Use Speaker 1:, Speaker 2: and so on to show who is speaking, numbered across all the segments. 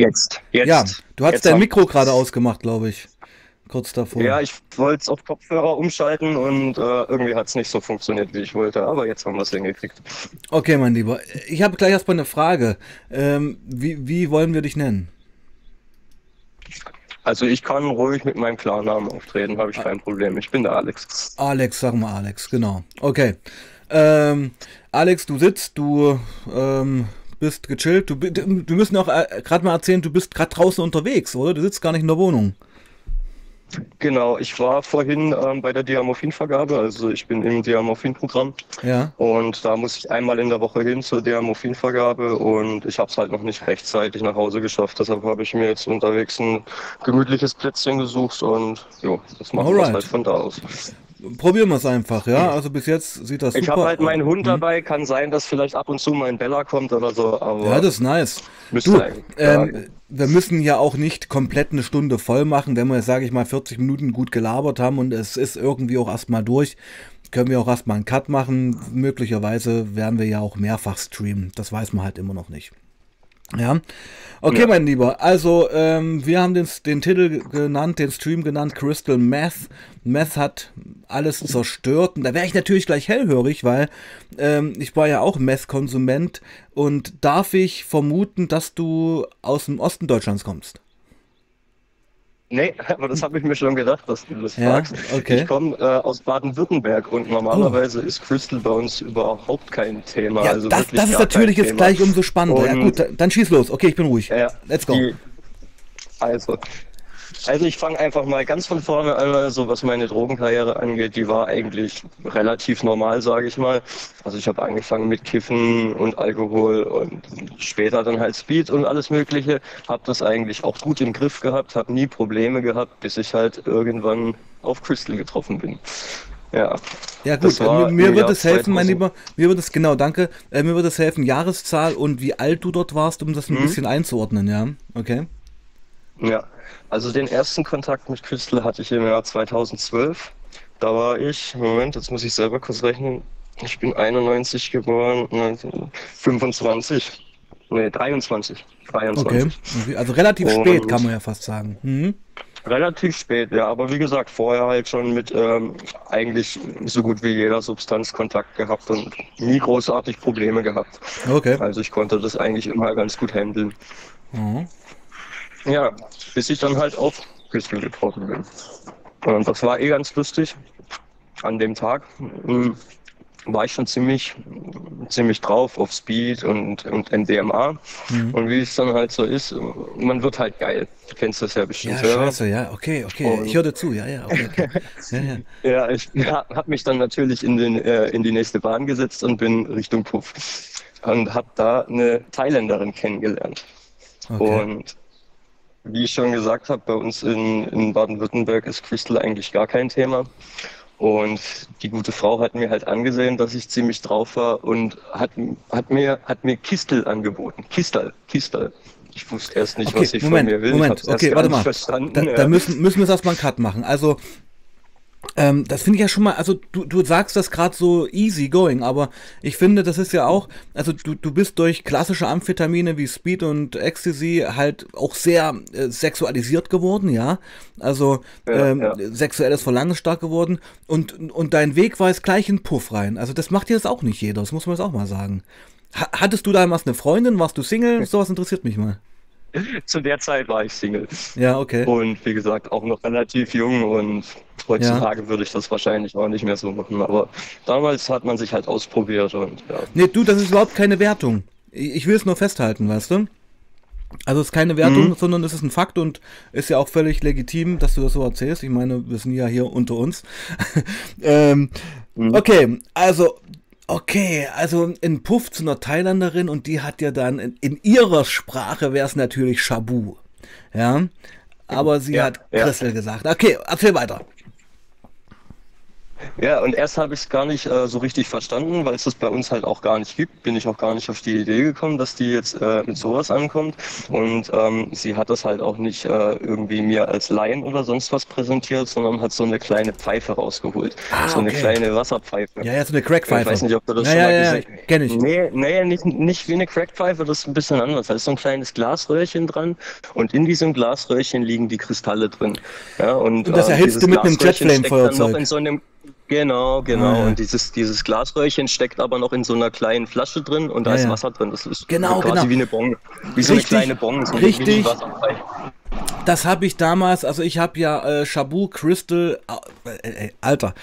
Speaker 1: Jetzt, jetzt.
Speaker 2: Ja, du hast
Speaker 1: jetzt
Speaker 2: dein Mikro gerade ausgemacht, glaube ich. Kurz davor.
Speaker 1: Ja, ich wollte es auf Kopfhörer umschalten und äh, irgendwie hat es nicht so funktioniert, wie ich wollte. Aber jetzt haben wir es hingekriegt.
Speaker 2: Okay, mein Lieber. Ich habe gleich erstmal eine Frage. Ähm, wie, wie wollen wir dich nennen?
Speaker 1: Also ich kann ruhig mit meinem Klarnamen auftreten, habe ich kein Problem. Ich bin der Alex.
Speaker 2: Alex, sag mal Alex, genau. Okay. Ähm, Alex, du sitzt, du ähm, bist gechillt. Du, du müssen auch äh, gerade mal erzählen, du bist gerade draußen unterwegs, oder? Du sitzt gar nicht in der Wohnung.
Speaker 1: Genau, ich war vorhin ähm, bei der Diamorphin-Vergabe, also ich bin im Diamorphin-Programm
Speaker 2: Ja.
Speaker 1: und da muss ich einmal in der Woche hin zur Diamorphin-Vergabe und ich habe es halt noch nicht rechtzeitig nach Hause geschafft. Deshalb habe ich mir jetzt unterwegs ein gemütliches Plätzchen gesucht und jo, das machen wir halt von da aus.
Speaker 2: Probieren wir es einfach, ja. Also bis jetzt sieht das
Speaker 1: Ich
Speaker 2: super
Speaker 1: habe halt meinen Hund
Speaker 2: Hm.
Speaker 1: dabei, kann sein, dass vielleicht ab und zu mal ein Bella kommt oder so, aber
Speaker 2: Ja, das ist nice. Du,
Speaker 1: eigentlich- ja,
Speaker 2: ähm, wir müssen ja auch nicht komplett eine Stunde voll machen, wenn wir, jetzt, sage ich mal, 40 Minuten gut gelabert haben und es ist irgendwie auch erstmal durch, können wir auch erstmal einen Cut machen. Möglicherweise werden wir ja auch mehrfach streamen. Das weiß man halt immer noch nicht. Ja. Okay,
Speaker 1: Ja.
Speaker 2: mein Lieber. Also, ähm, wir haben den, den Titel genannt, den Stream genannt, Crystal Meth. Meth hat alles zerstört. Und da wäre ich natürlich gleich hellhörig, weil ähm, ich war ja auch Meth-Konsument. Und darf ich vermuten, dass du aus dem Osten Deutschlands kommst?
Speaker 1: Nee, aber das habe ich mir schon gedacht, dass du das
Speaker 2: Ja,
Speaker 1: fragst.
Speaker 2: okay.
Speaker 1: Ich komme äh, aus Baden-Württemberg und normalerweise ist Crystal bei uns überhaupt kein Thema.
Speaker 2: Ja,
Speaker 1: also
Speaker 2: das, das ist natürlich jetzt
Speaker 1: Thema.
Speaker 2: gleich umso spannender. ja
Speaker 1: Und-
Speaker 2: gut, dann, dann schieß los. Okay, ich bin ruhig.
Speaker 1: Ja,
Speaker 2: Let's go.
Speaker 1: Die, also, also ich fange einfach mal ganz von vorne an, also was meine Drogenkarriere angeht, die war eigentlich relativ normal, sage ich mal. Also ich habe angefangen mit Kiffen und Alkohol und später dann halt Speed und alles Mögliche. Habe das eigentlich auch gut im Griff gehabt, habe nie Probleme gehabt, bis ich halt irgendwann auf Crystal getroffen bin. Ja.
Speaker 2: Ja gut,
Speaker 1: war
Speaker 2: mir, mir wird es helfen, mein
Speaker 1: 2000.
Speaker 2: Lieber. Mir wird es, genau, danke. Äh, mir wird es helfen, Jahreszahl und wie alt du dort warst, um das ein
Speaker 1: Mhm.
Speaker 2: bisschen einzuordnen, ja. Okay.
Speaker 1: Ja, also den ersten Kontakt mit Crystal hatte ich im Jahr 2012. Da war ich, Moment, jetzt muss ich selber kurz rechnen. Ich bin 91 geboren, 25, nee, 23, 23.
Speaker 2: Okay. Also relativ
Speaker 1: Und-
Speaker 2: spät, kann man ja fast sagen. Mhm.
Speaker 1: Relativ spät, ja, aber wie gesagt, vorher halt schon mit ähm, eigentlich so gut wie jeder Substanz Kontakt gehabt und nie großartig Probleme gehabt.
Speaker 2: Okay.
Speaker 1: Also ich konnte das eigentlich immer ganz gut handeln.
Speaker 2: Mhm.
Speaker 1: Ja, bis ich dann halt auf Crystal getroffen bin. Und das war eh ganz lustig. An dem Tag ähm, war ich schon ziemlich, ziemlich drauf auf Speed und, und MDMA.
Speaker 2: Mhm.
Speaker 1: Und wie es dann halt so ist, man wird halt geil. Du kennst das ja bestimmt
Speaker 2: Ja, scheiße, ja, okay, okay.
Speaker 1: Und-
Speaker 2: Ich höre zu, ja, ja, okay, okay. Ja, ja.
Speaker 1: Ja, ich ja, habe mich dann natürlich in, den, äh, in die nächste Bahn gesetzt und bin Richtung Puff. Und habe da eine Thailänderin kennengelernt.
Speaker 2: Okay.
Speaker 1: Und wie ich schon gesagt habe, bei uns in, in Baden-Württemberg ist Crystal eigentlich gar kein Thema. Und die gute Frau hat mir halt angesehen, dass ich ziemlich drauf war und hat, hat, mir, hat mir Kistel angeboten. Kistel, Kistel. Ich wusste erst nicht, was
Speaker 2: Okay,
Speaker 1: sie
Speaker 2: Moment,
Speaker 1: von mir will. ich
Speaker 2: Moment, okay, warte mal. Da,
Speaker 1: ja.
Speaker 2: da müssen, müssen wir jetzt erstmal einen Cut machen. Also, ähm, das finde ich ja schon mal, also du, du sagst das gerade so easy going, aber ich finde, das ist ja auch, also du, du bist durch klassische Amphetamine wie Speed und Ecstasy halt auch sehr äh, sexualisiert geworden, ja. Also ähm,
Speaker 1: ja.
Speaker 2: sexuelles Verlangen stark geworden und, und dein Weg war jetzt gleich in Puff rein. Also das macht dir jetzt auch nicht jeder, das muss man jetzt auch mal sagen. Ha hattest du damals eine Freundin, warst du Single? Sowas interessiert mich mal.
Speaker 1: Zu der Zeit war ich Single.
Speaker 2: Ja, okay.
Speaker 1: Und wie gesagt, auch noch relativ jung und heutzutage würde ich das wahrscheinlich auch nicht mehr so machen. Aber damals hat man sich halt ausprobiert und ja.
Speaker 2: Nee, du, das ist überhaupt keine Wertung. Ich ich will es nur festhalten, weißt du? Also es ist keine Wertung,
Speaker 1: Mhm.
Speaker 2: sondern es ist ein Fakt und ist ja auch völlig legitim, dass du das so erzählst. Ich meine, wir sind ja hier unter uns. ähm,
Speaker 1: Mhm.
Speaker 2: Okay, also, okay, also ein Puff zu einer Thailänderin und die hat ja dann in, in ihrer Sprache wäre es natürlich Shabu. Ja, aber sie
Speaker 1: Ja,
Speaker 2: hat
Speaker 1: ja.
Speaker 2: Crystal gesagt. Okay, erzähl weiter.
Speaker 1: Ja, und erst habe ich es gar nicht äh, so richtig verstanden, weil es das bei uns halt auch gar nicht gibt. Bin ich auch gar nicht auf die Idee gekommen, dass die jetzt äh, mit sowas ankommt. Und ähm, sie hat das halt auch nicht äh, irgendwie mir als Laien oder sonst was präsentiert, sondern hat so eine kleine Pfeife rausgeholt.
Speaker 2: Ah,
Speaker 1: so eine
Speaker 2: okay.
Speaker 1: kleine Wasserpfeife.
Speaker 2: Ja, ja, so eine Crackpfeife.
Speaker 1: Ich weiß nicht, ob du das
Speaker 2: ja,
Speaker 1: schon
Speaker 2: ja,
Speaker 1: mal
Speaker 2: ja,
Speaker 1: gesehen
Speaker 2: kenn ich.
Speaker 1: Nee, nee nicht, nicht wie eine Crackpfeife, das ist ein bisschen anders. Da ist so ein kleines Glasröhrchen dran und in diesem Glasröhrchen liegen die Kristalle drin. Ja, und,
Speaker 2: Und das
Speaker 1: äh,
Speaker 2: erhitzt du mit einem Jetflame-Feuerzeug.
Speaker 1: Genau, genau.
Speaker 2: Ah, ja.
Speaker 1: Und dieses, dieses Glasröhrchen steckt aber noch in so einer kleinen Flasche drin und da
Speaker 2: Ja,
Speaker 1: ist. Wasser drin. Das ist
Speaker 2: Genau,
Speaker 1: quasi
Speaker 2: genau.
Speaker 1: wie eine Bon. Wie so eine
Speaker 2: Richtig,
Speaker 1: kleine Bon. So eine
Speaker 2: richtig. Das habe ich damals, also ich habe ja äh, Shabu Crystal, äh, äh, Alter,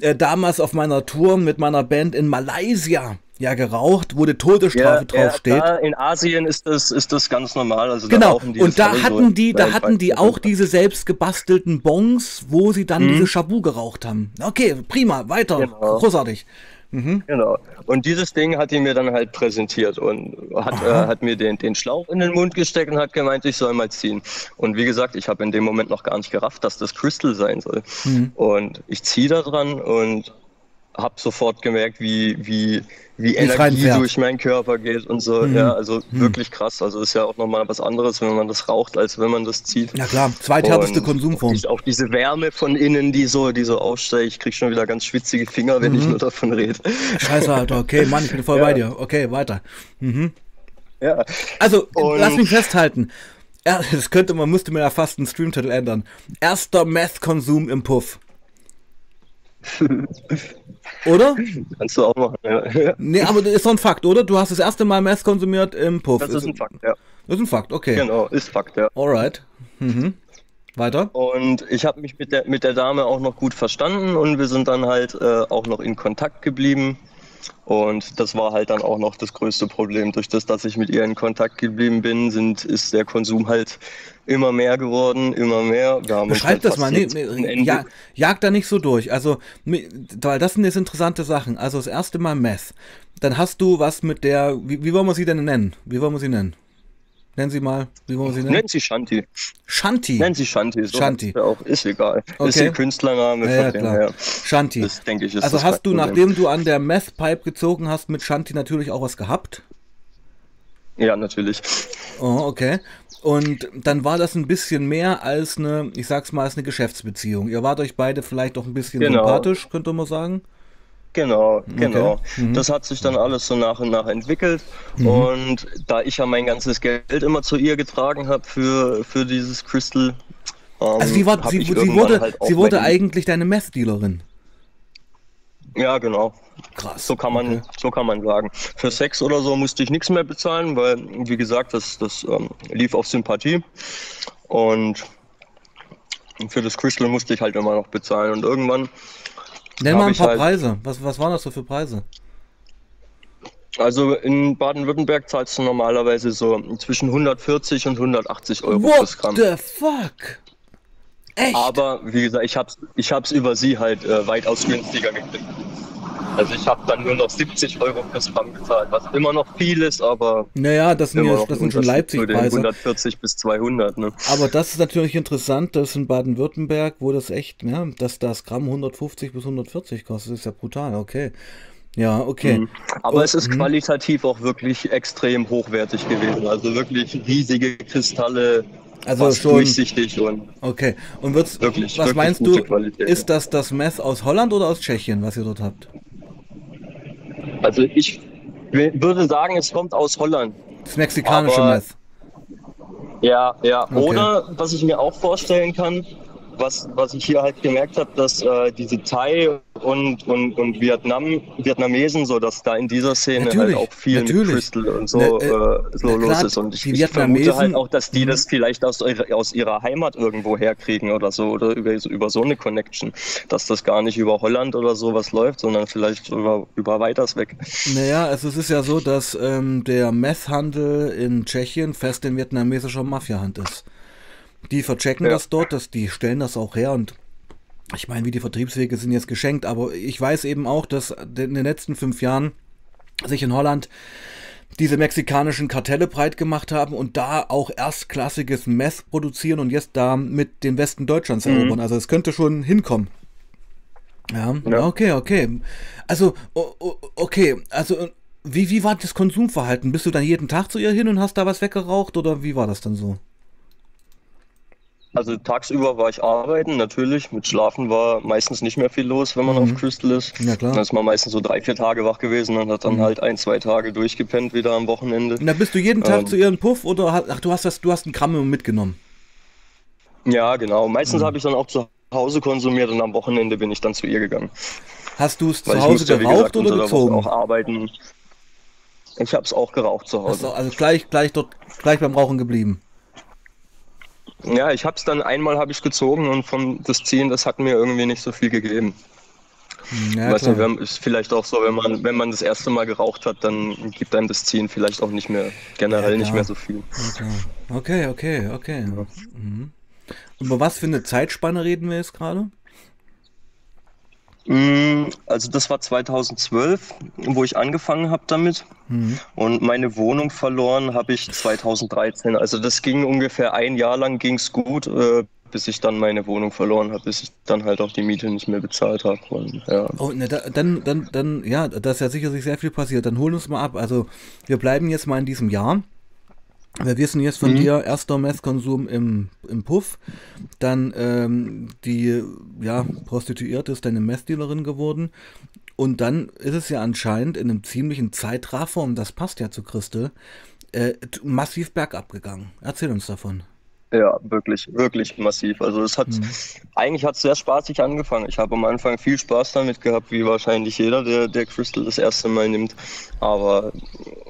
Speaker 2: äh, damals auf meiner Tour mit meiner Band in Malaysia ja geraucht, wo die Todesstrafe draufsteht.
Speaker 1: da in Asien ist das, ist das ganz normal. Also da
Speaker 2: Genau,
Speaker 1: die
Speaker 2: und da hatten die, da hatten die auch diese selbst gebastelten Bons, wo sie dann
Speaker 1: Mhm.
Speaker 2: diese Shabu geraucht haben. Okay, prima, weiter,
Speaker 1: Genau.
Speaker 2: großartig.
Speaker 1: Genau. Und dieses Ding hat die mir dann halt präsentiert und hat, äh, hat mir den, den Schlauch in den Mund gesteckt und hat gemeint, ich soll mal ziehen. Und wie gesagt, ich habe in dem Moment noch gar nicht gerafft, dass das Crystal sein soll. Und ich ziehe da dran und habe sofort gemerkt, wie, wie, wie
Speaker 2: es
Speaker 1: Energie durch meinen Körper geht und so. Ja, also wirklich krass. Also ist ja auch nochmal was anderes, wenn man das raucht, als wenn man das zieht.
Speaker 2: Ja klar, zweithärteste Konsumform.
Speaker 1: Auch, auch diese Wärme von innen, die so, die so aufsteigt. Ich krieg schon wieder ganz schwitzige Finger, wenn ich nur davon rede.
Speaker 2: Scheiße, Alter, okay, Mann, ich bin voll
Speaker 1: Ja.
Speaker 2: bei dir. Okay, weiter.
Speaker 1: Ja.
Speaker 2: Also,
Speaker 1: Und-
Speaker 2: lass mich festhalten. Ja, das könnte man, müsste mir ja fast einen Streamtitel ändern. Erster Meth-Konsum im Puff. Oder?
Speaker 1: Kannst du auch machen, ja.
Speaker 2: Nee, aber das ist doch ein Fakt, oder? Du hast das erste Mal Meth konsumiert im Puff.
Speaker 1: Das ist ein Fakt, ja.
Speaker 2: Das ist ein Fakt, okay.
Speaker 1: Genau, ist Fakt, ja.
Speaker 2: Alright. Mhm. Weiter?
Speaker 1: Und ich habe mich mit der, mit der Dame auch noch gut verstanden und wir sind dann halt äh, auch noch in Kontakt geblieben. Und das war halt dann auch noch das größte Problem. Durch das, dass ich mit ihr in Kontakt geblieben bin, sind, ist der Konsum halt immer mehr geworden, immer mehr. Wir haben
Speaker 2: Beschreib
Speaker 1: halt
Speaker 2: das mal. Nee, nee, ja, jag da nicht so durch. Also, weil das sind jetzt interessante Sachen. Also, das erste Mal Meth. Dann hast du was mit der. Wie, wie wollen wir sie denn nennen? Wie wollen wir sie nennen? Nennen sie mal. Wie wollen wir sie nennen?
Speaker 1: Nennt sie Shanti.
Speaker 2: Shanti.
Speaker 1: Nennt sie Shanti. So
Speaker 2: Shanti.
Speaker 1: sie Auch, ist egal.
Speaker 2: Okay.
Speaker 1: Ist ihr Künstlername.
Speaker 2: Ja, ja, klar.
Speaker 1: her.
Speaker 2: Shanti.
Speaker 1: Das denke ich ist
Speaker 2: also hast du, nachdem du an der Meth-Pipe gezogen hast, mit Shanti natürlich auch was gehabt?
Speaker 1: Ja, natürlich.
Speaker 2: Oh, okay. Und dann war das ein bisschen mehr als eine, ich sag's mal, als eine Geschäftsbeziehung. Ihr wart euch beide vielleicht auch ein bisschen
Speaker 1: Genau.
Speaker 2: sympathisch, könnte man sagen.
Speaker 1: Genau, genau.
Speaker 2: Mhm.
Speaker 1: Das hat sich dann alles so nach und nach entwickelt. Und da ich ja mein ganzes Geld immer zu ihr getragen habe für, für dieses Crystal. ähm,
Speaker 2: Also sie, war, sie,
Speaker 1: ich
Speaker 2: sie wurde,
Speaker 1: halt
Speaker 2: sie wurde eigentlich deine Meth-Dealerin.
Speaker 1: Ja, genau.
Speaker 2: Krass.
Speaker 1: So kann man,
Speaker 2: Okay.
Speaker 1: so kann man sagen. Für Sex oder so musste ich nichts mehr bezahlen, weil, wie gesagt, das, das ähm, lief auf Sympathie. Und für das Crystal musste ich halt immer noch bezahlen. Und irgendwann
Speaker 2: Nenn mal ein paar
Speaker 1: halt-
Speaker 2: Preise. Was, was waren das so für Preise?
Speaker 1: Also in Baden-Württemberg zahlst du normalerweise so zwischen 140 und 180 Euro
Speaker 2: What
Speaker 1: fürs Gramm.
Speaker 2: the fuck? Echt?
Speaker 1: Aber wie gesagt, ich hab's, ich hab's über sie halt äh, weitaus günstiger gekriegt. Also ich habe dann nur noch 70 Euro fürs Gramm gezahlt, was immer noch viel ist, aber
Speaker 2: naja, das sind, ja, das sind schon Leipzig-Preise.
Speaker 1: 140 bis 200. Ne?
Speaker 2: Aber das ist natürlich interessant, dass in Baden-Württemberg, wo das echt, ja, dass das Gramm 150 bis 140 kostet, ist ja brutal, okay. Ja, okay.
Speaker 1: Mhm. Aber
Speaker 2: Oh,
Speaker 1: es ist
Speaker 2: mhm.
Speaker 1: qualitativ auch wirklich extrem hochwertig gewesen. Also wirklich riesige Kristalle,
Speaker 2: Also
Speaker 1: fast
Speaker 2: schon-
Speaker 1: durchsichtig und
Speaker 2: Okay. Und wird's,
Speaker 1: Wirklich,
Speaker 2: was
Speaker 1: wirklich
Speaker 2: meinst du,
Speaker 1: Qualität,
Speaker 2: ist das das Mess aus Holland oder aus Tschechien, was ihr dort habt?
Speaker 1: Also ich würde sagen, es kommt aus Holland.
Speaker 2: Das mexikanische Mess.
Speaker 1: Ja, ja.
Speaker 2: Okay.
Speaker 1: Oder was ich mir auch vorstellen kann, was, was ich hier halt gemerkt habe, dass äh, diese Thai und, und, und Vietnam, Vietnamesen, so dass da in dieser Szene
Speaker 2: Natürlich,
Speaker 1: halt auch viel
Speaker 2: natürlich.
Speaker 1: mit Crystal und so,
Speaker 2: Na, äh,
Speaker 1: äh, so
Speaker 2: na
Speaker 1: los
Speaker 2: klar,
Speaker 1: ist. Und ich, ich vermute halt auch, dass die
Speaker 2: Mhm.
Speaker 1: das vielleicht aus, aus ihrer Heimat irgendwo herkriegen oder so, oder über, über so eine Connection. Dass das gar nicht über Holland oder sowas läuft, sondern vielleicht über, über weiters weg.
Speaker 2: Naja, also es ist ja so, dass ähm, der Messhandel in Tschechien fest in vietnamesischer Mafiahand ist. Die verchecken
Speaker 1: Ja.
Speaker 2: das dort, dass die stellen das auch her und ich meine, wie die Vertriebswege sind jetzt geschenkt, aber ich weiß eben auch, dass in den letzten fünf Jahren sich in Holland diese mexikanischen Kartelle breit gemacht haben und da auch erstklassiges Mess produzieren und jetzt da mit den Westen Deutschlands
Speaker 1: Mhm.
Speaker 2: erobern. Also es könnte schon hinkommen. Ja, ja. okay, okay. Also, okay, also wie, wie war das Konsumverhalten? Bist du dann jeden Tag zu ihr hin und hast da was weggeraucht oder wie war das dann so?
Speaker 1: Also tagsüber war ich arbeiten, natürlich. Mit Schlafen war meistens nicht mehr viel los, wenn man mhm. auf Crystal ist. Ja, klar. Dann ist man meistens so drei, vier Tage wach gewesen und hat dann mhm. halt ein, zwei Tage durchgepennt wieder am Wochenende.
Speaker 2: Na, bist du jeden Tag ähm, zu ihren Puff oder ach, du hast das, du hast einen Gramm mitgenommen?
Speaker 1: Ja, genau. Meistens mhm. habe ich dann auch zu Hause konsumiert und am Wochenende bin ich dann zu ihr gegangen.
Speaker 2: Hast du es zu Hause geraucht gesagt, oder gezogen?
Speaker 1: Auch arbeiten. Ich habe es auch geraucht zu Hause.
Speaker 2: Also, also gleich, gleich dort, gleich beim Rauchen geblieben.
Speaker 1: Ja, ich habe es dann einmal habe ich gezogen und von das Ziehen, das hat mir irgendwie nicht so viel gegeben. Ja, Weiß nicht, wenn, ist vielleicht auch so, wenn man, wenn man das erste Mal geraucht hat, dann gibt einem das Ziehen vielleicht auch nicht mehr, generell ja, nicht mehr so viel.
Speaker 2: Okay, okay, okay. Ja. Mhm. Über was für eine Zeitspanne reden wir jetzt gerade?
Speaker 1: Mm, also das war 2012, wo ich angefangen habe damit. Mhm. Und meine Wohnung verloren habe ich 2013. Also das ging ungefähr ein Jahr lang ging es gut, äh, bis ich dann meine Wohnung verloren habe, bis ich dann halt auch die Miete nicht mehr bezahlt habe. Ja.
Speaker 2: Oh, ne, da, dann, dann, dann, ja, da ist ja sicherlich sehr viel passiert. Dann holen uns mal ab. Also wir bleiben jetzt mal in diesem Jahr. Wir wissen jetzt von mhm. dir, erster Messkonsum im, im Puff, dann ähm, die ja, Prostituierte ist deine Messdealerin geworden und dann ist es ja anscheinend in einem ziemlichen Zeitraffer, und das passt ja zu Christel, äh, massiv bergab gegangen. Erzähl uns davon.
Speaker 1: Ja, wirklich, wirklich massiv. Also es hat, mhm. eigentlich hat es sehr spaßig angefangen. Ich habe am Anfang viel Spaß damit gehabt, wie wahrscheinlich jeder, der, der Crystal das erste Mal nimmt. Aber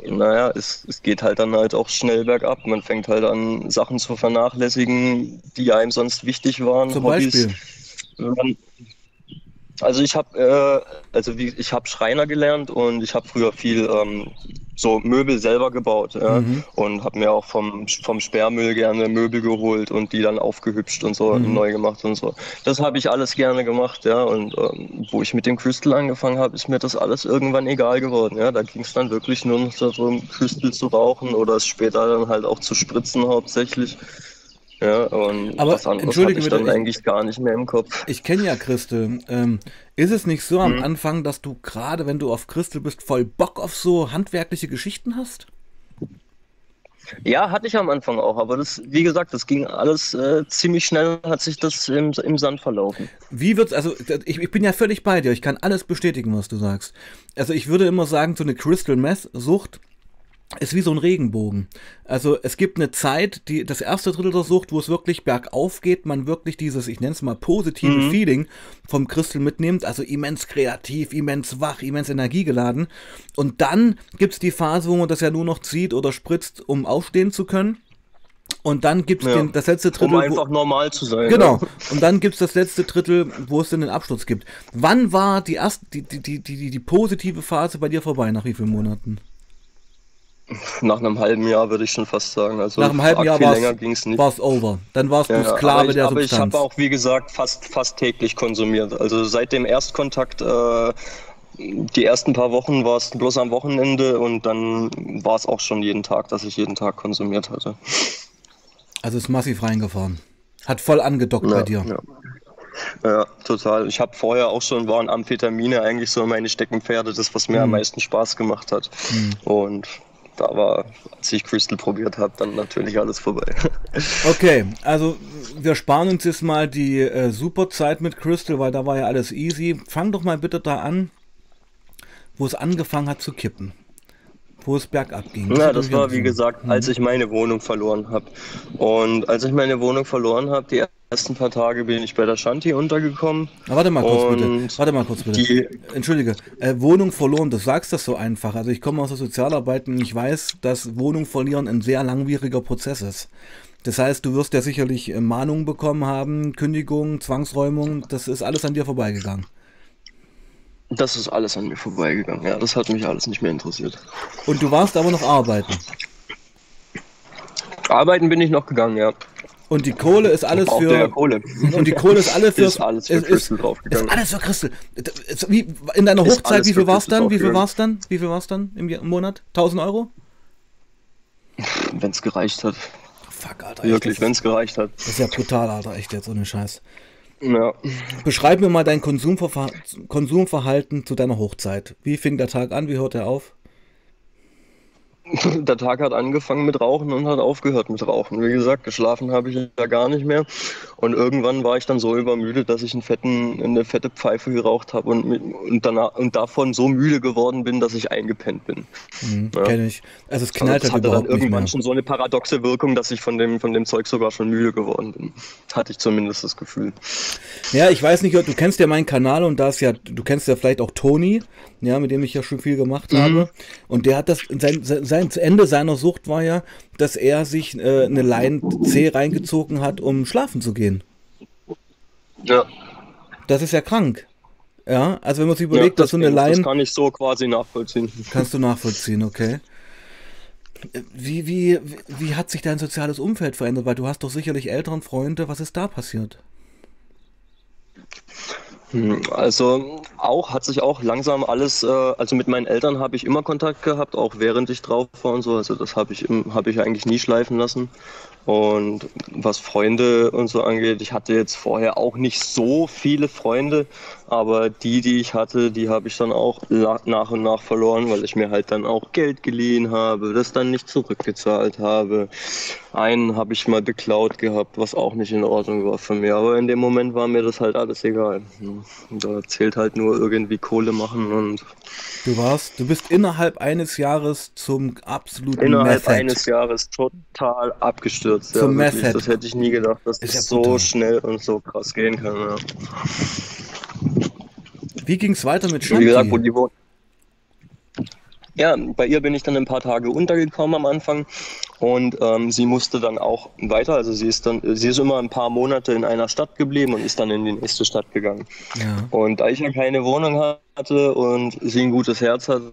Speaker 1: naja, es, es geht halt dann halt auch schnell bergab. Man fängt halt an, Sachen zu vernachlässigen, die einem sonst wichtig waren.
Speaker 2: Zum Hobbys.
Speaker 1: Beispiel? Also ich habe äh, also wie ich habe Schreiner gelernt und ich habe früher viel ähm, so Möbel selber gebaut ja? mhm. und habe mir auch vom vom Sperrmüll gerne Möbel geholt und die dann aufgehübscht und so mhm. neu gemacht und so. Das habe ich alles gerne gemacht, ja. Und ähm, wo ich mit dem Crystal angefangen habe, ist mir das alles irgendwann egal geworden. Ja, da ging es dann wirklich nur noch darum, Crystal zu rauchen oder es später dann halt auch zu spritzen hauptsächlich. Ja, und
Speaker 2: Aber das andere hatte ich
Speaker 1: dann ich, eigentlich gar nicht mehr im Kopf.
Speaker 2: Ich kenne ja Christel. Ähm, ist es nicht so am hm. Anfang, dass du gerade, wenn du auf Christel bist, voll Bock auf so handwerkliche Geschichten hast?
Speaker 1: Ja, hatte ich am Anfang auch, aber das, wie gesagt, das ging alles äh, ziemlich schnell, hat sich das im, im Sand verlaufen.
Speaker 2: Wie wird's, also ich, ich bin ja völlig bei dir, ich kann alles bestätigen, was du sagst. Also ich würde immer sagen, so eine Crystal Meth Sucht ist wie so ein Regenbogen. Also es gibt eine Zeit, die das erste Drittel der Sucht, wo es wirklich bergauf geht, man wirklich dieses, ich nenne es mal positive mhm. Feeling vom Crystal mitnimmt, also immens kreativ, immens wach, immens energiegeladen. Und dann gibt es die Phase, wo man das ja nur noch zieht oder spritzt, um aufstehen zu können. Und dann gibt es ja, das letzte Drittel. Um
Speaker 1: einfach wo, normal zu sein.
Speaker 2: Genau. Ja. Und dann gibt es das letzte Drittel, wo es dann den Absturz gibt. Wann war die erste, die, die, die, die, die positive Phase bei dir vorbei? Nach wie vielen Monaten?
Speaker 1: Nach einem halben Jahr würde ich schon fast sagen. Also
Speaker 2: Nach einem halben Jahr war es over. Dann warst ja, du Sklave
Speaker 1: ich,
Speaker 2: der
Speaker 1: aber
Speaker 2: Substanz.
Speaker 1: Aber ich habe auch, wie gesagt, fast, fast täglich konsumiert. Also seit dem Erstkontakt, äh, die ersten paar Wochen war es bloß am Wochenende und dann war es auch schon jeden Tag, dass ich jeden Tag konsumiert hatte.
Speaker 2: Also ist massiv reingefahren. Hat voll angedockt ja, bei dir.
Speaker 1: Ja. Ja, total. Ich habe vorher auch schon, waren Amphetamine eigentlich so meine Steckenpferde, das, was mir mhm. am meisten Spaß gemacht hat. Mhm. Und da war, als ich Crystal probiert habe, dann natürlich alles vorbei.
Speaker 2: Okay, also wir sparen uns jetzt mal die äh, super Zeit mit Crystal, weil da war ja alles easy. Fang doch mal bitte da an, wo es angefangen hat zu kippen. Wo es bergab ging.
Speaker 1: Ja, das war wie gesagt, mhm. als ich meine Wohnung verloren habe. Und als ich meine Wohnung verloren habe, die ersten paar Tage bin ich bei der Shanti untergekommen.
Speaker 2: Na, warte mal kurz bitte. Warte mal kurz bitte. Entschuldige. Äh, Wohnung verloren, du sagst das so einfach. Also ich komme aus der Sozialarbeit und ich weiß, dass Wohnung verlieren ein sehr langwieriger Prozess ist. Das heißt, du wirst ja sicherlich äh, Mahnungen bekommen haben, Kündigungen, Zwangsräumung. Das ist alles an dir vorbeigegangen.
Speaker 1: Das ist alles an mir vorbeigegangen. Ja, das hat mich alles nicht mehr interessiert.
Speaker 2: Und du warst aber noch arbeiten.
Speaker 1: Arbeiten bin ich noch gegangen, ja.
Speaker 2: Und die Kohle ist alles
Speaker 1: für.
Speaker 2: Der
Speaker 1: Kohle.
Speaker 2: Und die Kohle ist alles für.
Speaker 1: ist alles für ist, Crystal draufgegangen.
Speaker 2: Ist alles für Crystal. Wie, in deiner Hochzeit, wie viel war es dann? Wie viel war es dann? Wie viel war es dann im, Monat? 1000 Euro?
Speaker 1: Wenn es gereicht hat.
Speaker 2: Fuck, Alter.
Speaker 1: Wirklich, wenn es gereicht hat.
Speaker 2: Das ist ja brutal, Alter. Echt jetzt, ohne Scheiß. Ja. Beschreib mir mal dein Konsumverha Konsumverhalten zu deiner Hochzeit. Wie fing der Tag an? Wie hört er auf?
Speaker 1: Der Tag hat angefangen mit Rauchen und hat aufgehört mit Rauchen. Wie gesagt, geschlafen habe ich ja gar nicht mehr. Und irgendwann war ich dann so übermüdet, dass ich einen fetten, eine fette Pfeife geraucht habe und, und, danach, und davon so müde geworden bin, dass ich eingepennt bin.
Speaker 2: Mhm, ja. Kenn ich. Also es knallt
Speaker 1: also, halt hatte dann irgendwann schon so eine paradoxe Wirkung, dass ich von dem, von dem Zeug sogar schon müde geworden bin. Hatte ich zumindest das Gefühl.
Speaker 2: Ja, ich weiß nicht, du kennst ja meinen Kanal und da ist ja, du kennst ja vielleicht auch Toni, ja, mit dem ich ja schon viel gemacht mhm. habe. Und der hat das, sein, sein Ende seiner Sucht war ja, dass er sich äh, eine Line C reingezogen hat, um schlafen zu gehen.
Speaker 1: Ja.
Speaker 2: Das ist ja krank. Ja, also wenn man sich überlegt, ja, das dass so eine Line. Das
Speaker 1: kann ich so quasi nachvollziehen.
Speaker 2: Kannst du nachvollziehen, okay. Wie, wie, wie hat sich dein soziales Umfeld verändert? Weil du hast doch sicherlich älteren Freunde. Was ist da passiert?
Speaker 1: Hm, also auch hat sich auch langsam alles, äh, also mit meinen Eltern habe ich immer Kontakt gehabt, auch während ich drauf war und so. Also das habe ich, hab ich eigentlich nie schleifen lassen. Und was Freunde und so angeht, ich hatte jetzt vorher auch nicht so viele Freunde, aber die, die ich hatte, die habe ich dann auch nach und nach verloren, weil ich mir halt dann auch Geld geliehen habe, das dann nicht zurückgezahlt habe. Einen habe ich mal beklaut gehabt, was auch nicht in Ordnung war für mich. Aber in dem Moment war mir das halt alles egal. Da zählt halt nur irgendwie Kohle machen und.
Speaker 2: Du warst, du bist innerhalb eines Jahres zum absoluten
Speaker 1: Innerhalb Method. eines Jahres total abgestürzt. Zum ja, Method. Das hätte ich nie gedacht, dass ist das so schnell und so krass gehen kann. Ja.
Speaker 2: Wie ging es weiter mit Shanti? Wie gesagt, wo die wohnt.
Speaker 1: Ja, bei ihr bin ich dann ein paar Tage untergekommen am Anfang und ähm, sie musste dann auch weiter. Also sie ist dann, sie ist immer ein paar Monate in einer Stadt geblieben und ist dann in die nächste Stadt gegangen. Ja. Und da ich ja keine Wohnung hatte und sie ein gutes Herz hatte,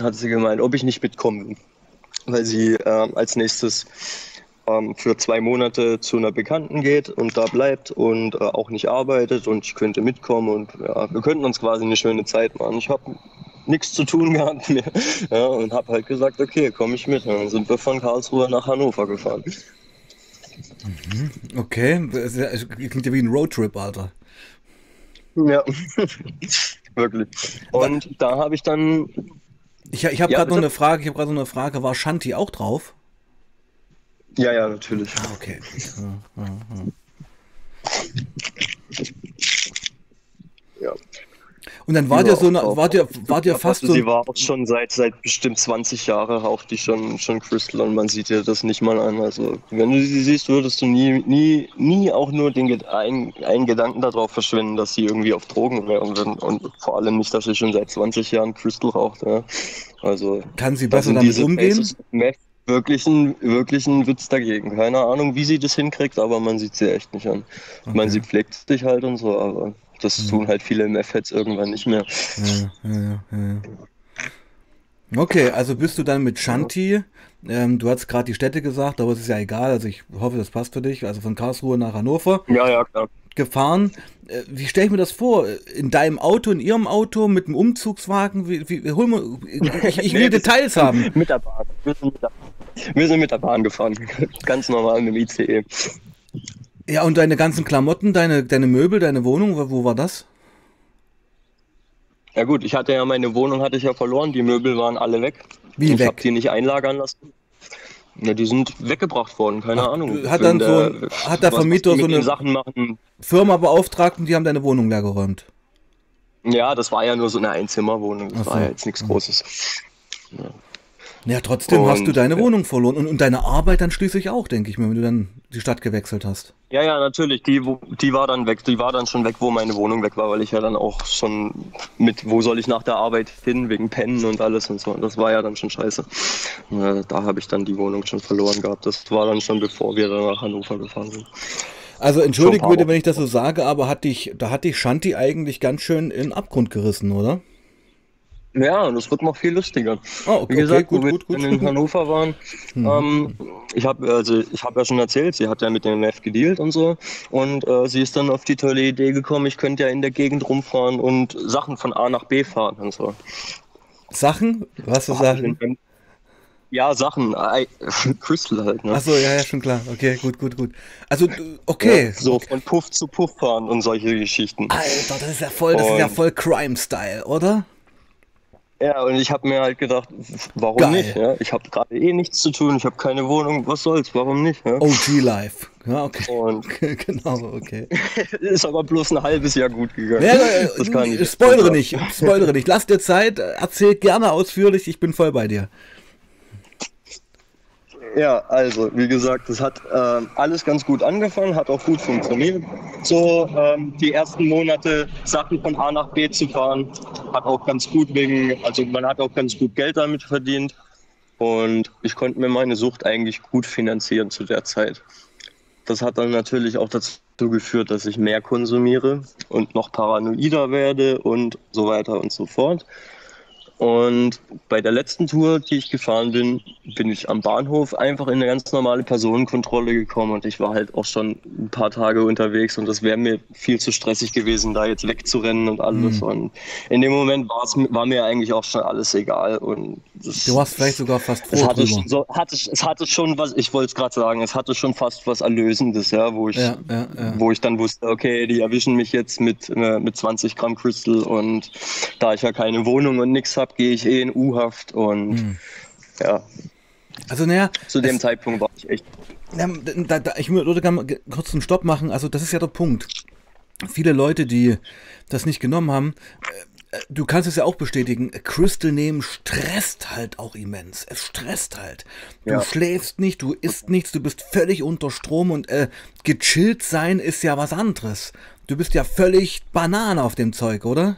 Speaker 1: hat sie gemeint, ob ich nicht mitkommen will, weil sie äh, als nächstes ähm, für zwei Monate zu einer Bekannten geht und da bleibt und äh, auch nicht arbeitet und ich könnte mitkommen und ja, wir könnten uns quasi eine schöne Zeit machen. Ich habe nichts zu tun gehabt mehr. Ja, und habe halt gesagt, okay, komme ich mit. Dann sind wir von Karlsruhe nach Hannover gefahren.
Speaker 2: Mhm, okay, das klingt ja wie ein Roadtrip, Alter.
Speaker 1: Ja, wirklich. Und da habe ich dann.
Speaker 2: Ich, ich habe ja, gerade noch eine Frage. Ich habe gerade noch eine Frage. War Shanti auch drauf?
Speaker 1: Ja, ja, natürlich.
Speaker 2: Ah, okay. Ja, ja,
Speaker 1: ja.
Speaker 2: Und dann war dir so eine, war dir, war dir fast
Speaker 1: also so. Sie war auch schon seit, seit bestimmt 20 Jahren raucht die schon, schon Crystal und man sieht ihr das nicht mal an. Also, wenn du sie siehst, würdest du nie, nie, nie auch nur den, einen, einen Gedanken darauf verschwenden, dass sie irgendwie auf Drogen wäre. Und, vor allem nicht, dass sie schon seit 20 Jahren Crystal raucht. Ja. Also,
Speaker 2: Kann sie besser damit umgehen?
Speaker 1: Wirklich ein, wirklich ein Witz dagegen. Keine Ahnung, wie sie das hinkriegt, aber man sieht sie echt nicht an. Okay. Ich meine, sie pflegt sich halt und so, aber das mhm. tun halt viele Meth-Heads irgendwann nicht mehr. Ja, ja, ja,
Speaker 2: okay, also bist du dann mit Shanti, ähm, du hast gerade die Städte gesagt, aber es ist ja egal, also ich hoffe, das passt für dich, also von Karlsruhe nach Hannover.
Speaker 1: Ja, ja, klar.
Speaker 2: Gefahren. Äh, wie stelle ich mir das vor? In deinem Auto, in ihrem Auto, mit einem Umzugswagen? Wie, wie, hol mal, ich, ich will Details haben.
Speaker 1: Mit der Bahn. Wir sind mit der, wir sind mit der Bahn gefahren. Ganz normal mit dem ICE.
Speaker 2: Ja, und deine ganzen Klamotten, deine, deine Möbel, deine Wohnung, wo war das?
Speaker 1: Ja gut, ich hatte ja meine Wohnung hatte ich ja verloren, die Möbel waren alle weg.
Speaker 2: Wie
Speaker 1: ich
Speaker 2: weg?
Speaker 1: habe die nicht einlagern lassen. Ja, die sind weggebracht worden, keine Ach, Ahnung.
Speaker 2: Hat dann der, so hat der Vermieter so eine Sachen machen. Firma beauftragt und die haben deine Wohnung leer geräumt.
Speaker 1: Ja, das war ja nur so eine Einzimmerwohnung, das so. war ja jetzt nichts Großes.
Speaker 2: Ja. Ja, trotzdem und, hast du deine Wohnung verloren und, und deine Arbeit dann schließlich auch, denke ich mir, wenn du dann die Stadt gewechselt hast.
Speaker 1: Ja, ja, natürlich. Die, die war dann weg. Die war dann schon weg, wo meine Wohnung weg war, weil ich ja dann auch schon mit, wo soll ich nach der Arbeit hin, wegen Pennen und alles und so. Das war ja dann schon scheiße. Ja, da habe ich dann die Wohnung schon verloren gehabt. Das war dann schon bevor wir dann nach Hannover gefahren sind.
Speaker 2: Also entschuldigt bitte, wenn ich das so sage, aber hat dich, da hat dich Shanti eigentlich ganz schön in den Abgrund gerissen, oder?
Speaker 1: Ja, und es wird noch viel lustiger.
Speaker 2: Oh, okay, Wie gesagt, gut, wo gut,
Speaker 1: wir in Hannover waren, mhm. ähm, ich habe also ich habe ja schon erzählt, sie hat ja mit dem MF gedealt und so und äh, sie ist dann auf die tolle Idee gekommen, ich könnte ja in der Gegend rumfahren und Sachen von A nach B fahren und so.
Speaker 2: Sachen? Was für Sachen?
Speaker 1: Ja, Sachen. Crystal halt, ne?
Speaker 2: Achso, ja, ja, schon klar. Okay, gut, gut, gut. Also, okay.
Speaker 1: Ja, so von Puff zu Puff fahren und solche Geschichten.
Speaker 2: Alter, das ist ja voll, das und, ist ja voll Crime-Style, oder?
Speaker 1: Ja, und ich habe mir halt gedacht, warum Geil. nicht? Ja? Ich habe gerade eh nichts zu tun, ich habe keine Wohnung, was soll's, warum nicht? Ja?
Speaker 2: OG Life. Ja, okay. Und genau, okay.
Speaker 1: ist aber bloß ein halbes Jahr gut gegangen. Ja,
Speaker 2: das kann ich. Spoilere nicht, spoilere nicht. Lass dir Zeit, erzähl gerne ausführlich, ich bin voll bei dir.
Speaker 1: Ja, also wie gesagt, das hat äh, alles ganz gut angefangen, hat auch gut funktioniert. So ähm, die ersten Monate Sachen von A nach B zu fahren, hat auch ganz gut wegen, also man hat auch ganz gut Geld damit verdient und ich konnte mir meine Sucht eigentlich gut finanzieren zu der Zeit. Das hat dann natürlich auch dazu geführt, dass ich mehr konsumiere und noch paranoider werde und so weiter und so fort. Und bei der letzten Tour, die ich gefahren bin, bin ich am Bahnhof einfach in eine ganz normale Personenkontrolle gekommen und ich war halt auch schon ein paar Tage unterwegs und das wäre mir viel zu stressig gewesen, da jetzt wegzurennen und alles. Mhm. Und in dem Moment war mir eigentlich auch schon alles egal. Und
Speaker 2: das, du warst vielleicht sogar fast
Speaker 1: froh es hatte, so, hatte, es hatte schon was, ich wollte es gerade sagen, es hatte schon fast was Erlösendes, ja, wo ich, ja, ja, ja. wo ich dann wusste, okay, die erwischen mich jetzt mit, äh, mit 20 Gramm Crystal und da ich ja keine Wohnung und nichts habe, habe, gehe ich eh in U-Haft und hm. ja.
Speaker 2: Also naja.
Speaker 1: Zu dem es, Zeitpunkt war ich echt.
Speaker 2: Ja, da, da, ich würde gerne kurz einen Stopp machen. Also das ist ja der Punkt. Viele Leute, die das nicht genommen haben, äh, du kannst es ja auch bestätigen, Crystal nehmen stresst halt auch immens. Es stresst halt. Du ja. schläfst nicht, du isst nichts, du bist völlig unter Strom und äh, gechillt sein ist ja was anderes. Du bist ja völlig Banane auf dem Zeug, oder?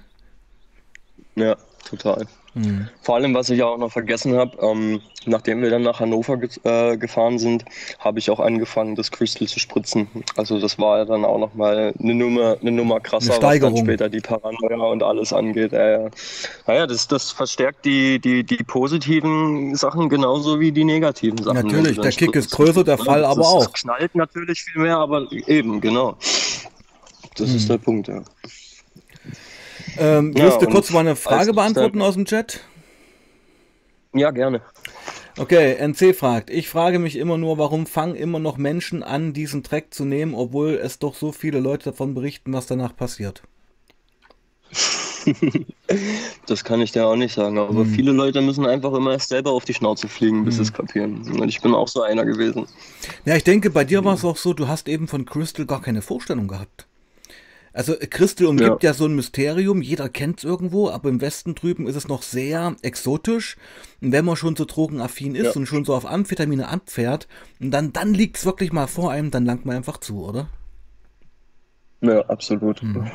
Speaker 1: Ja, total. Mhm. Vor allem, was ich auch noch vergessen habe, ähm, nachdem wir dann nach Hannover ge äh, gefahren sind, habe ich auch angefangen, das Crystal zu spritzen. Also das war ja dann auch nochmal eine Nummer, eine Nummer krasser, eine was dann später die Paranoia und alles angeht. Äh, naja, das, das verstärkt die, die, die positiven Sachen genauso wie die negativen Sachen.
Speaker 2: Natürlich, der Kick ist größer, der Fall aber auch. Es
Speaker 1: knallt natürlich viel mehr, aber eben, genau. Das mhm. ist der Punkt, ja.
Speaker 2: Ähm, ja, willst du kurz mal eine Frage beantworten aus dem Chat?
Speaker 1: Ja, gerne.
Speaker 2: Okay, NC fragt, ich frage mich immer nur, warum fangen immer noch Menschen an, diesen Track zu nehmen, obwohl es doch so viele Leute davon berichten, was danach passiert.
Speaker 1: das kann ich dir auch nicht sagen, aber hm. viele Leute müssen einfach immer erst selber auf die Schnauze fliegen, bis hm. es kapieren. Und ich bin auch so einer gewesen.
Speaker 2: Ja, ich denke, bei dir war es auch so, du hast eben von Crystal gar keine Vorstellung gehabt. Also Crystal umgibt ja. ja so ein Mysterium, jeder kennt es irgendwo, aber im Westen drüben ist es noch sehr exotisch. Und wenn man schon so drogenaffin ist ja. und schon so auf Amphetamine abfährt, und dann, dann liegt es wirklich mal vor einem, dann langt man einfach zu, oder?
Speaker 1: Ja, absolut.
Speaker 2: Hm.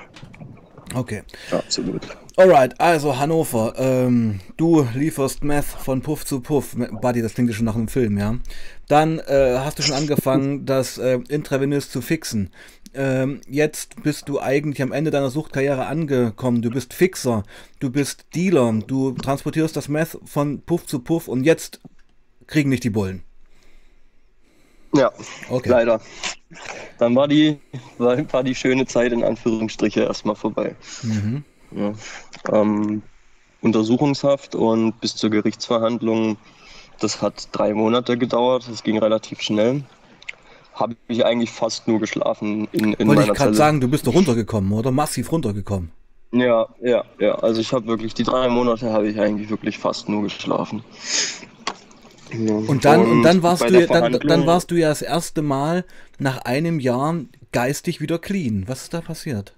Speaker 2: Okay.
Speaker 1: Absolut.
Speaker 2: Alright, also Hannover, ähm, du lieferst Meth von Puff zu Puff. Buddy, das klingt ja schon nach einem Film, ja. Dann äh, hast du schon angefangen, das äh, intravenös zu fixen ähm, jetzt bist du eigentlich am Ende deiner Suchtkarriere angekommen. Du bist Fixer, du bist Dealer, du transportierst das Meth von Puff zu Puff und jetzt kriegen dich die Bullen.
Speaker 1: Ja, okay. leider. Dann war die, war, war die schöne Zeit in Anführungsstriche erstmal vorbei. Mhm. Ja, ähm, Untersuchungshaft und bis zur Gerichtsverhandlung, das hat drei Monate gedauert, das ging relativ schnell habe ich eigentlich fast nur geschlafen in, in
Speaker 2: Wollte ich gerade sagen, du bist doch runtergekommen, oder? Massiv runtergekommen.
Speaker 1: Ja, ja, ja. Also ich habe wirklich, die drei Monate habe ich eigentlich wirklich fast nur geschlafen.
Speaker 2: Und dann, und, und dann warst du dann, dann warst du ja das erste Mal nach einem Jahr geistig wieder clean. Was ist da passiert?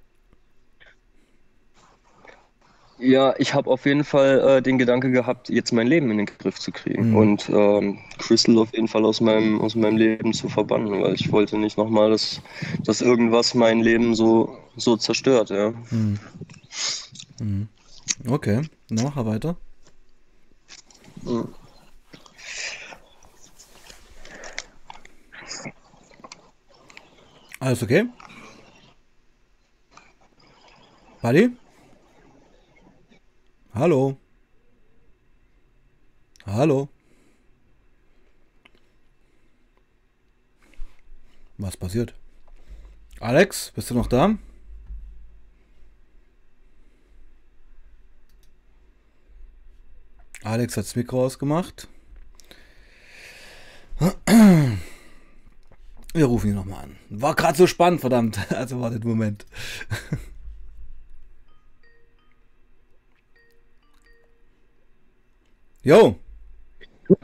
Speaker 1: Ja, ich habe auf jeden Fall äh, den Gedanke gehabt, jetzt mein Leben in den Griff zu kriegen mhm. und ähm, Crystal auf jeden Fall aus meinem, aus meinem Leben zu verbannen, weil ich wollte nicht nochmal, dass, dass irgendwas mein Leben so, so zerstört. Ja. Mhm.
Speaker 2: Mhm. Okay, na, mach weiter. Mhm. Alles okay? Buddy? Hallo. Hallo. Was passiert? Alex, bist du noch da? Alex hat das Mikro ausgemacht. Wir rufen ihn nochmal an. War gerade so spannend, verdammt. Also wartet, Moment. Jo.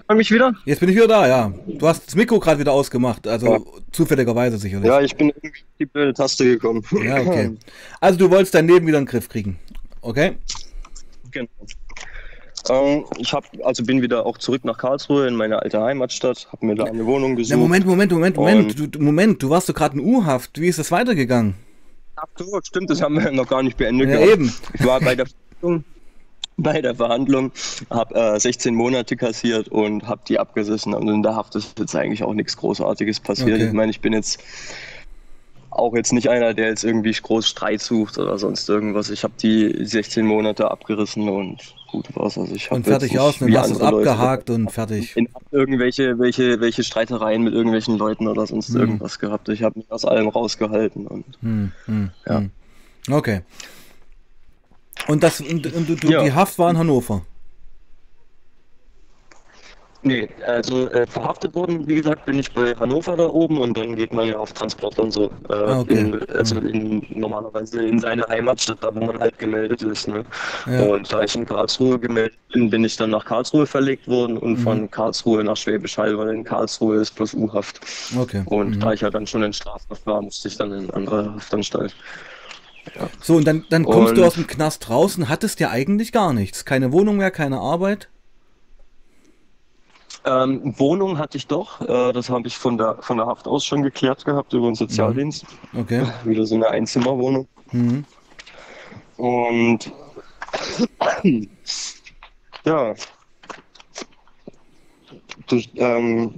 Speaker 1: Hör mich wieder?
Speaker 2: Jetzt bin ich wieder da, ja. Du hast das Mikro gerade wieder ausgemacht, also ja. zufälligerweise sicherlich.
Speaker 1: Ja, ich bin irgendwie die blöde Taste gekommen.
Speaker 2: Ja, okay. Also du wolltest dein Leben wieder in den Griff kriegen. Okay?
Speaker 1: Genau. Ähm, ich hab, also bin wieder auch zurück nach Karlsruhe in meine alte Heimatstadt, habe mir da eine Wohnung gesucht. Ja,
Speaker 2: Moment, Moment, Moment, Moment, du, Moment, du warst doch gerade in U-Haft. Wie ist das weitergegangen?
Speaker 1: Ach so, stimmt, das haben wir noch gar nicht beendet.
Speaker 2: Ja, eben.
Speaker 1: Ich war bei der bei der Verhandlung, habe äh, 16 Monate kassiert und habe die abgesessen. Und in der Haft ist jetzt eigentlich auch nichts Großartiges passiert. Okay. Ich meine, ich bin jetzt auch jetzt nicht einer, der jetzt irgendwie groß Streit sucht oder sonst irgendwas. Ich habe die 16 Monate abgerissen und gut war's. Also ich
Speaker 2: und fertig aus, dann hast du es abgehakt Leute und fertig.
Speaker 1: In irgendwelche welche, welche Streitereien mit irgendwelchen Leuten oder sonst hm. irgendwas gehabt. Ich habe mich aus allem rausgehalten. Und, hm, hm,
Speaker 2: ja. Hm. Okay. Und, das, und, und, und ja. die Haft war in Hannover?
Speaker 1: Nee, also äh, verhaftet worden, wie gesagt, bin ich bei Hannover da oben und dann geht man ja auf Transport und so. Äh, ah, okay. in, also in, normalerweise in seine Heimatstadt, da wo man halt gemeldet ist. Ne? Ja. Und da ich in Karlsruhe gemeldet bin, bin ich dann nach Karlsruhe verlegt worden und mhm. von Karlsruhe nach Schwäbisch Hall, weil in Karlsruhe ist plus U-Haft.
Speaker 2: Okay.
Speaker 1: Und mhm. da ich ja dann schon in Strafhaft war, musste ich dann in andere Haftanstalt.
Speaker 2: Ja. So, und dann, dann kommst und du aus dem Knast raus und hattest ja eigentlich gar nichts. Keine Wohnung mehr, keine Arbeit.
Speaker 1: Ähm, Wohnung hatte ich doch. Äh, das habe ich von der, von der Haft aus schon geklärt gehabt über den Sozialdienst.
Speaker 2: Mhm. Okay.
Speaker 1: Wieder so eine Einzimmerwohnung. Mhm. Und ja. Durch, ähm,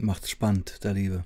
Speaker 2: Macht's spannend, der Liebe.